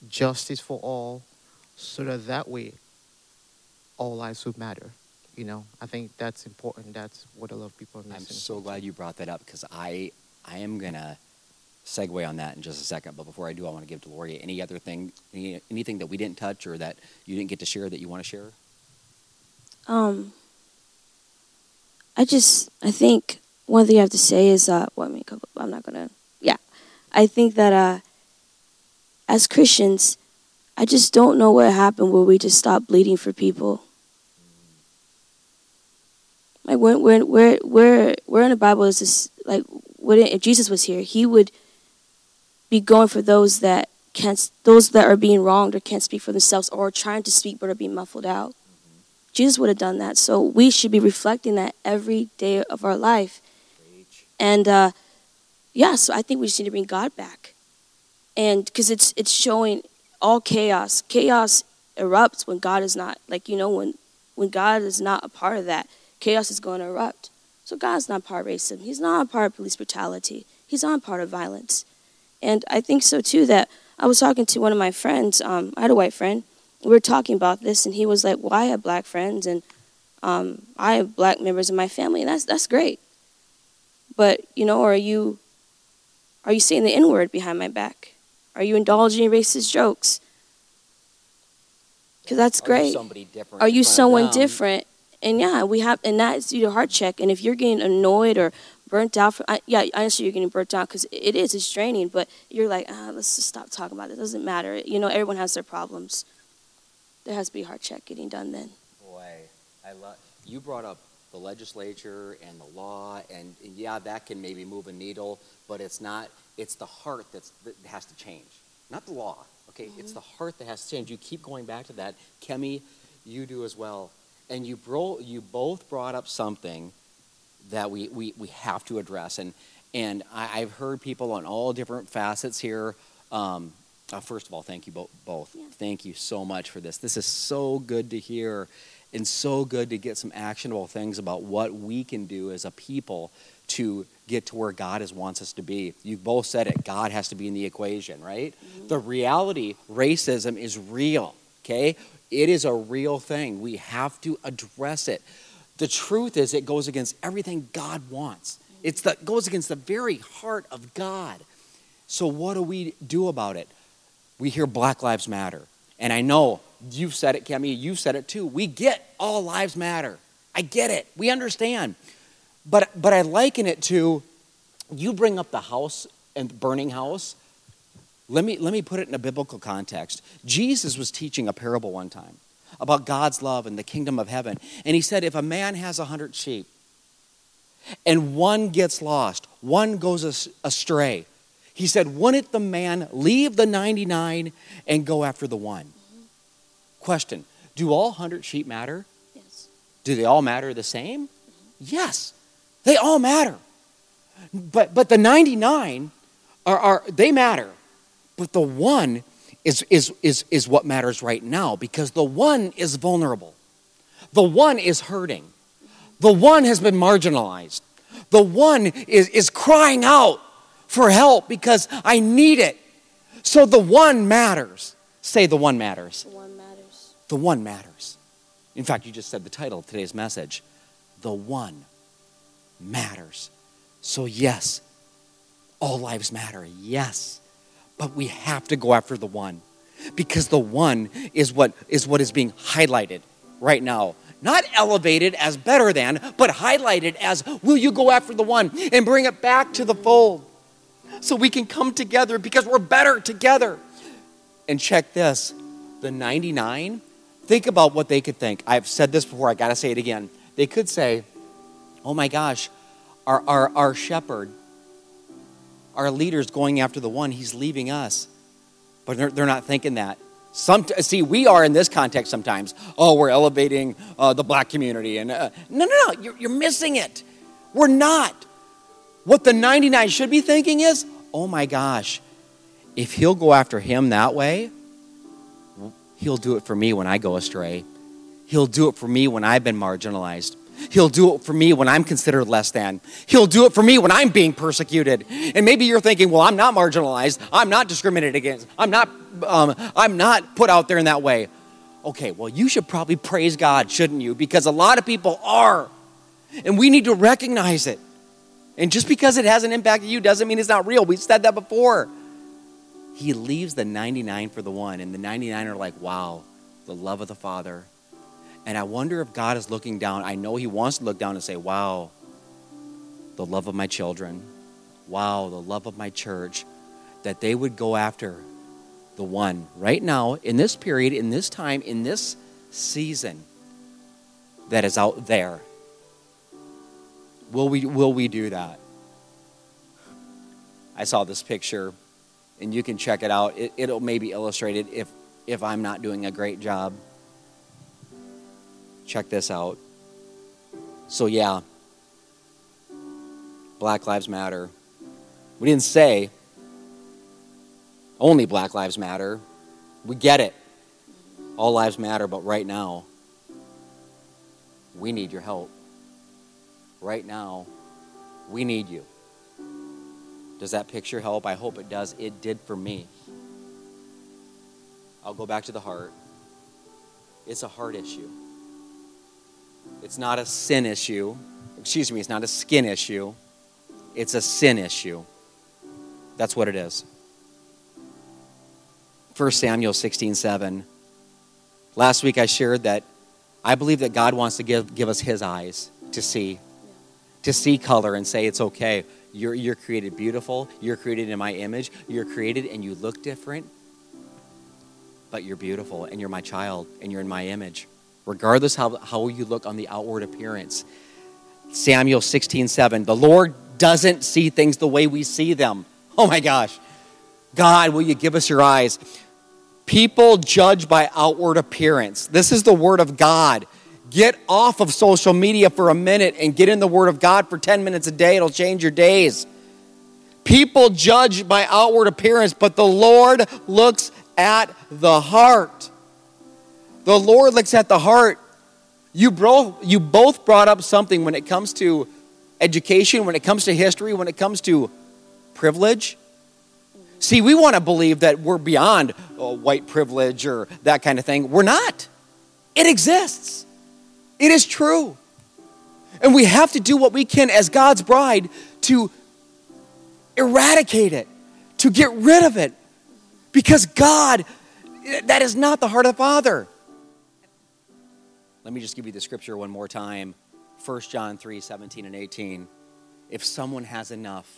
justice for all, so that that way all lives would matter you know, I think that's important. That's what a lot of people are missing. I'm so glad you brought that up because I, I am gonna segue on that in just a second. But before I do, I want to give to Lori any other thing, any, anything that we didn't touch or that you didn't get to share that you want to share. Um, I just I think one thing I have to say is uh, well, I mean, I'm not gonna. Yeah, I think that uh, as Christians, I just don't know what happened where we just stopped bleeding for people. Like when where where where where in the Bible is this like when if Jesus was here, he would be going for those that can't those that are being wronged or can't speak for themselves or are trying to speak but are being muffled out. Jesus would have done that. So we should be reflecting that every day of our life. And uh, yeah, so I think we just need to bring God back, and because it's it's showing all chaos. Chaos erupts when God is not like you know when when God is not a part of that chaos is going to erupt. So God's not part racism. He's not a part of police brutality. He's not a part of violence. And I think so too that I was talking to one of my friends. Um, I had a white friend. We were talking about this, and he was like, "Well, I have black friends, and um, I have black members of my family, and that's that's great. But you know, are you are you saying the N word behind my back? Are you indulging in racist jokes? Because that's Are great. You are you someone different and yeah, we have, and that's your heart check. And if you're getting annoyed or burnt out, for, I, yeah, I understand you're getting burnt out because it is, it's draining. But you're like, ah, let's just stop talking about it. It doesn't matter. You know, everyone has their problems. There has to be a heart check getting done then. Boy, I love. You brought up the legislature and the law, and, and yeah, that can maybe move a needle, but it's not. It's the heart that's, that has to change, not the law. Okay, mm-hmm. it's the heart that has to change. You keep going back to that, Kemi. You do as well and you, bro, you both brought up something that we, we, we have to address. And, and I, have heard people on all different facets here. Um, uh, first of all, thank you bo- both. Yeah. Thank you so much for this. This is so good to hear and so good to get some actionable things about what we can do as a people to get to where God is, wants us to be. You both said it. God has to be in the equation, right? Mm-hmm. The reality, racism is real, okay? It is a real thing. We have to address it. The truth is, it goes against everything God wants. It goes against the very heart of God. So, what do we do about it? We hear Black Lives Matter. And I know you've said it, Kemi, you've said it too. We get all lives matter. I get it. We understand. But, but I liken it to you bring up the house and burning house. Let me, let me put it in a biblical context. Jesus was teaching a parable one time about God's love and the kingdom of heaven. And he said, if a man has a hundred sheep and one gets lost, one goes astray, he said, wouldn't the man leave the 99 and go after the one? Mm-hmm. Question Do all 100 sheep matter? Yes. Do they all matter the same? Mm-hmm. Yes, they all matter. But, but the 99 are, are they matter. But the one is, is, is, is what matters right now because the one is vulnerable. The one is hurting. The one has been marginalized. The one is, is crying out for help because I need it. So the one matters. Say the one matters. The one matters. The one matters. In fact, you just said the title of today's message. The one matters. So, yes, all lives matter. Yes. But we have to go after the one because the one is what is what is being highlighted right now. Not elevated as better than, but highlighted as will you go after the one and bring it back to the fold so we can come together because we're better together. And check this the 99, think about what they could think. I've said this before, I got to say it again. They could say, oh my gosh, our, our, our shepherd our leader's going after the one, he's leaving us. But they're, they're not thinking that. Some, see, we are in this context sometimes. Oh, we're elevating uh, the black community. And uh, no, no, no, you're, you're missing it. We're not. What the 99 should be thinking is, oh my gosh, if he'll go after him that way, he'll do it for me when I go astray. He'll do it for me when I've been marginalized. He'll do it for me when I'm considered less than. He'll do it for me when I'm being persecuted. And maybe you're thinking, well, I'm not marginalized. I'm not discriminated against. I'm not, um, I'm not put out there in that way. Okay, well, you should probably praise God, shouldn't you? Because a lot of people are. And we need to recognize it. And just because it hasn't impacted you doesn't mean it's not real. We've said that before. He leaves the 99 for the one, and the 99 are like, wow, the love of the Father. And I wonder if God is looking down. I know He wants to look down and say, wow, the love of my children. Wow, the love of my church. That they would go after the one right now, in this period, in this time, in this season that is out there. Will we, will we do that? I saw this picture, and you can check it out. It, it'll maybe illustrate it if, if I'm not doing a great job. Check this out. So, yeah, Black Lives Matter. We didn't say only Black Lives Matter. We get it. All lives matter, but right now, we need your help. Right now, we need you. Does that picture help? I hope it does. It did for me. I'll go back to the heart. It's a heart issue. It's not a sin issue. Excuse me, it's not a skin issue. It's a sin issue. That's what it is. 1 Samuel 16 7. Last week I shared that I believe that God wants to give, give us His eyes to see, to see color and say it's okay. You're, you're created beautiful. You're created in my image. You're created and you look different, but you're beautiful and you're my child and you're in my image, regardless how, how you look on the outward appearance. Samuel 16 7. The Lord doesn't see things the way we see them. Oh my gosh. God, will you give us your eyes? People judge by outward appearance. This is the Word of God. Get off of social media for a minute and get in the Word of God for 10 minutes a day. It'll change your days. People judge by outward appearance, but the Lord looks at the heart. The Lord looks at the heart. You, bro, you both brought up something when it comes to education, when it comes to history, when it comes to privilege. See, we want to believe that we're beyond oh, white privilege or that kind of thing. We're not. It exists, it is true. And we have to do what we can as God's bride to eradicate it, to get rid of it. Because God, eh, that is not the heart of the Father. Let me just give you the scripture one more time 1 John 3 17 and 18. If someone has enough,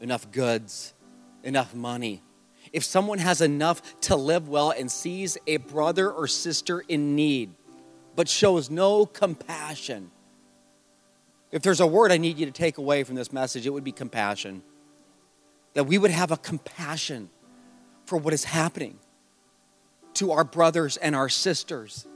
enough goods, enough money, if someone has enough to live well and sees a brother or sister in need, but shows no compassion, if there's a word I need you to take away from this message, it would be compassion. That we would have a compassion for what is happening to our brothers and our sisters.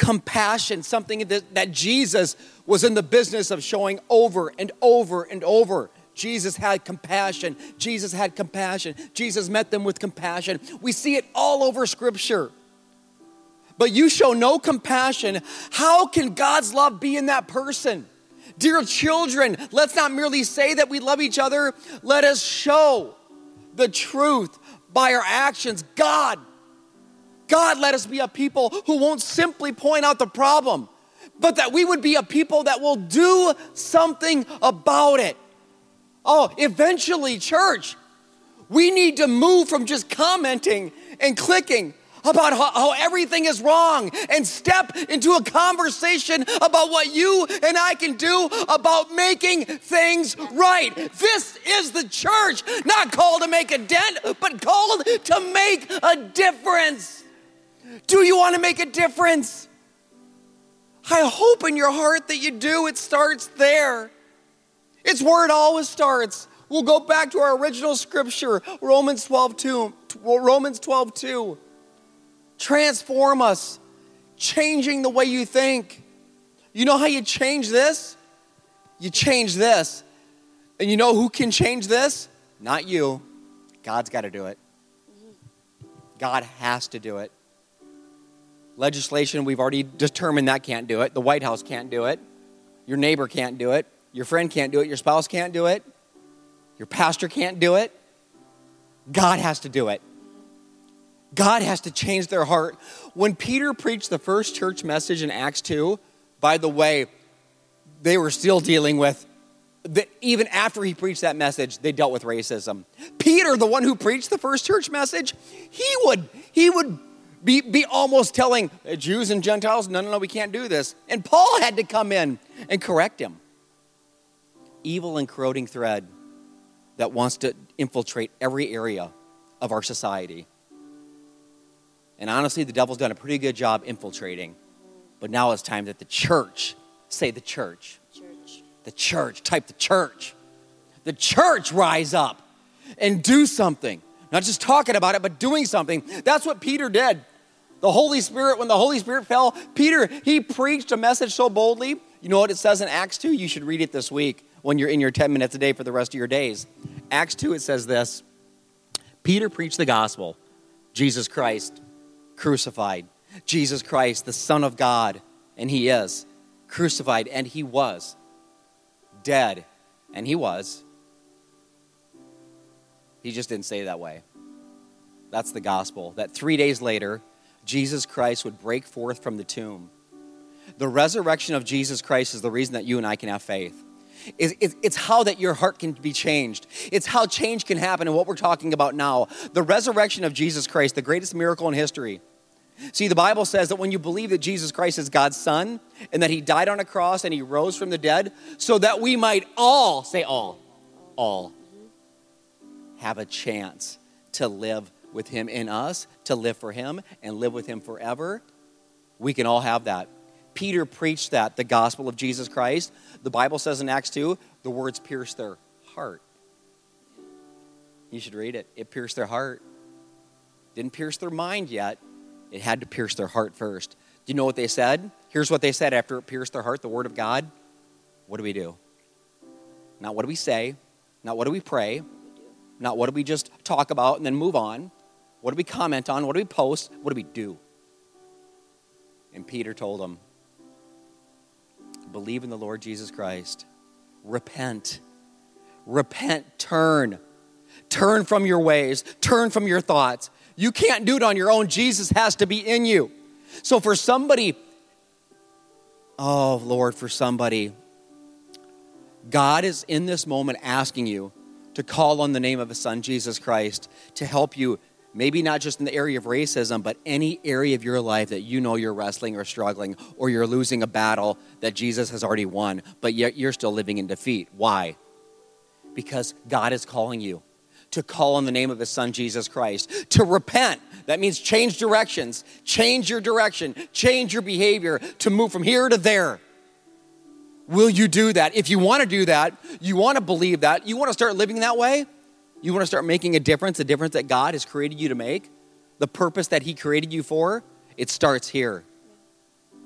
Compassion, something that, that Jesus was in the business of showing over and over and over Jesus had compassion. Jesus had compassion. Jesus met them with compassion. We see it all over Scripture. But you show no compassion. How can God's love be in that person? Dear children, let's not merely say that we love each other, let us show the truth by our actions. God, God, let us be a people who won't simply point out the problem, but that we would be a people that will do something about it. Oh, eventually, church, we need to move from just commenting and clicking about how, how, everything is wrong and step into a conversation about what you and I can do about making things right. This is the church, not called to make a dent, but called to make a difference. Do you want to make a difference? I hope in your heart that you do. It starts there. It's where it always starts. We'll go back to our original scripture, Romans 12 2. Romans 12 2. Transform us, changing the way you think. You know how you change this? You change this. And you know who can change this? Not you. God's got to do it. God has to do it. Legislation, we've already determined that can't do it. The White House can't do it. Your neighbor can't do it. Your friend can't do it. Your spouse can't do it. Your pastor can't do it. God has to do it. God has to change their heart. When Peter preached the first church message in Acts 2, by the way, they were still dealing with that even after he preached that message, they dealt with racism. Peter, the one who preached the first church message, he would he would be, be almost telling Jews and Gentiles, no, no, no, we can't do this. And Paul had to come in and correct him. Evil and corroding thread that wants to infiltrate every area of our society. And honestly, the devil's done a pretty good job infiltrating. But now it's time that the church, say the church, Church. the church, type the church, the church rise up and do something. Not just talking about it, but doing something. That's what Peter did. The Holy Spirit, when the Holy Spirit fell, Peter, he preached a message so boldly. You know what it says in Acts 2? You should read it this week when you're in your 10 minutes a day for the rest of your days. Acts 2, it says this Peter preached the gospel, Jesus Christ crucified, Jesus Christ, the Son of God, and he is crucified, and he was dead, and he was. He just didn't say it that way. That's the gospel. That three days later, Jesus Christ would break forth from the tomb. The resurrection of Jesus Christ is the reason that you and I can have faith. It's, how that your heart can be changed. It's how change can happen and what we're talking about now. The resurrection of Jesus Christ, the greatest miracle in history. See, the Bible says that when you believe that Jesus Christ is God's Son and that He died on a cross and He rose from the dead, so that we might all, say all, all, have a chance to live with Him in us, to live for Him and live with Him forever, we can all have that. Peter preached that, the gospel of Jesus Christ. The Bible says in Acts 2, the words pierced their heart. You should read it. It pierced their heart. Didn't pierce their mind yet. It had to pierce their heart first. Do you know what they said? Here's what they said after it pierced their heart, the word of God. What do we do? Not what do we say, not what do we pray, not what do we just talk about and then move on. What do we comment on? What do we post? What do we do? And Peter told them, Believe in the Lord Jesus Christ. Repent. Repent. Turn. Turn from your ways. Turn from your thoughts. You can't do it on your own. Jesus has to be in you. So for somebody, oh Lord, for somebody, God is in this moment asking you to call on the name of His Son, Jesus Christ, to help you, maybe not just in the area of racism, but any area of your life that you know you're wrestling or struggling or you're losing a battle that Jesus has already won, but yet you're still living in defeat. Why? Because God is calling you to call on the name of His Son, Jesus Christ, to repent. That means change directions, change your direction, change your behavior, to move from here to there. Will you do that? If you want to do that, you want to believe that, you want to start living that way, you want to start making a difference, a difference that God has created you to make, the purpose that He created you for, it starts here.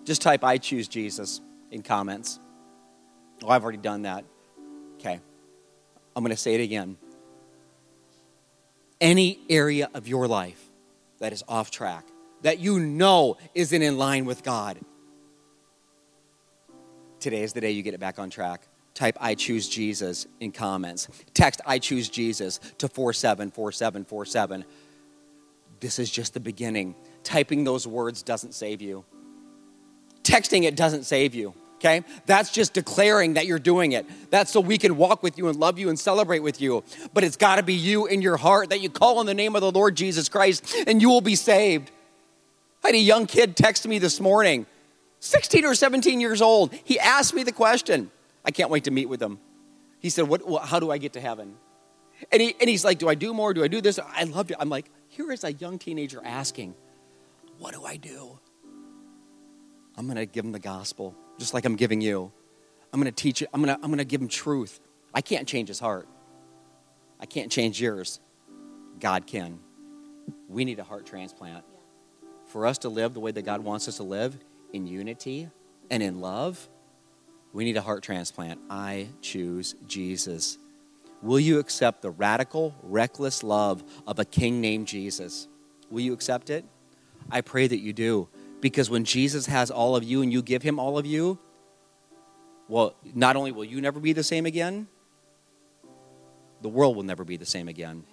Just type, I choose Jesus in comments. Oh, I've already done that. Okay. I'm going to say it again. Any area of your life that is off track, that you know isn't in line with God, today is the day you get it back on track. Type I choose Jesus in comments. Text I choose Jesus to 474747. This is just the beginning. Typing those words doesn't save you. Texting it doesn't save you. Okay? That's just declaring that you're doing it. That's so we can walk with you and love you and celebrate with you. But it's got to be you in your heart that you call on the name of the Lord Jesus Christ and you will be saved. I had a young kid text me this morning, 16 or 17 years old. He asked me the question. I can't wait to meet with him. He said, what, what, How do I get to heaven? And, he, and he's like, Do I do more? Do I do this? I loved it. I'm like, Here is a young teenager asking, What do I do? I'm going to give him the gospel, just like I'm giving you. I'm going to teach it. I'm going to, I'm going to give him truth. I can't change his heart. I can't change yours. God can. We need a heart transplant. For us to live the way that God wants us to live in unity and in love, we need a heart transplant. I choose Jesus. Will you accept the radical, reckless love of a king named Jesus? Will you accept it? I pray that you do. Because when Jesus has all of you and you give him all of you, well, not only will you never be the same again, the world will never be the same again.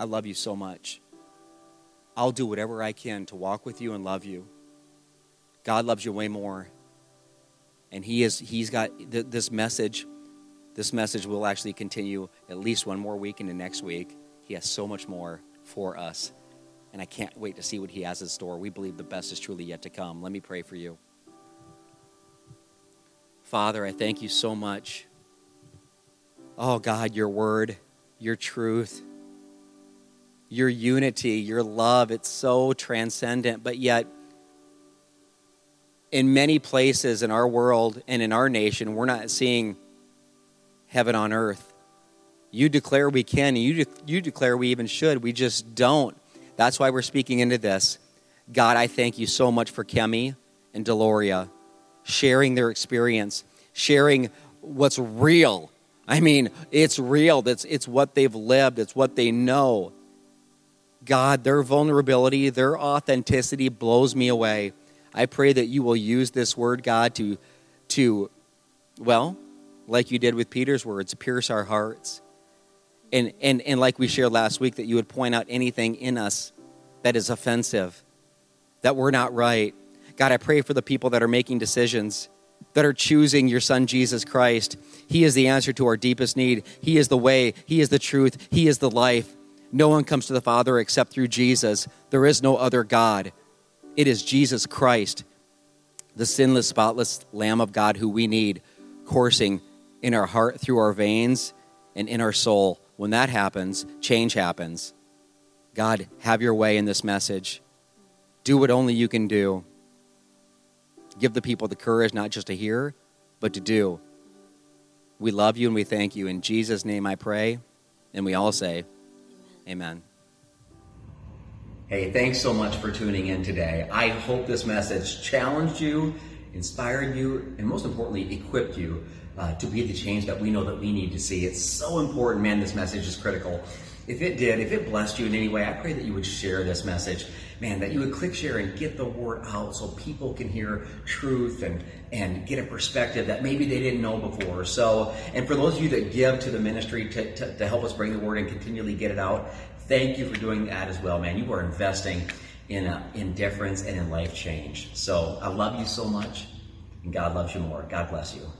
I love you so much. I'll do whatever I can to walk with you and love you. God loves you way more. And he is, he's got th- this message This message will actually continue at least one more week into next week. He has so much more for us. And I can't wait to see what he has in store. We believe the best is truly yet to come. Let me pray for you. Father, I thank you so much. Oh, God, your word, your truth, your unity, your love, it's so transcendent, but yet, in many places in our world and in our nation, we're not seeing heaven on earth. You declare we can, and you, de- you declare we even should. We just don't. That's why we're speaking into this. God, I thank you so much for Kemi and Deloria sharing their experience, sharing what's real. I mean, it's real. It's, it's what they've lived, it's what they know. God, their vulnerability, their authenticity blows me away. I pray that you will use this word, God, to, to well, like you did with Peter's words, pierce our hearts. And, and, and like we shared last week, that you would point out anything in us that is offensive, that we're not right. God, I pray for the people that are making decisions, that are choosing your Son, Jesus Christ. He is the answer to our deepest need. He is the way, He is the truth, He is the life. No one comes to the Father except through Jesus. There is no other God. It is Jesus Christ, the sinless, spotless Lamb of God who we need coursing in our heart, through our veins, and in our soul. When that happens, change happens. God, have your way in this message. Do what only you can do. Give the people the courage not just to hear, but to do. We love you and we thank you. In Jesus' name I pray. And we all say, Amen. Hey, thanks so much for tuning in today. I hope this message challenged you, inspired you, and most importantly, equipped you uh, to be the change that we know that we need to see. It's so important, man. This message is critical. If it did, if it blessed you in any way, I pray that you would share this message. Man, that you would click share and get the word out so people can hear truth and, and get a perspective that maybe they didn't know before. So, and for those of you that give to the ministry to, to, to help us bring the word and continually get it out, thank you for doing that as well, man. You are investing in, uh, in difference and in life change. So I love you so much, and God loves you more. God bless you.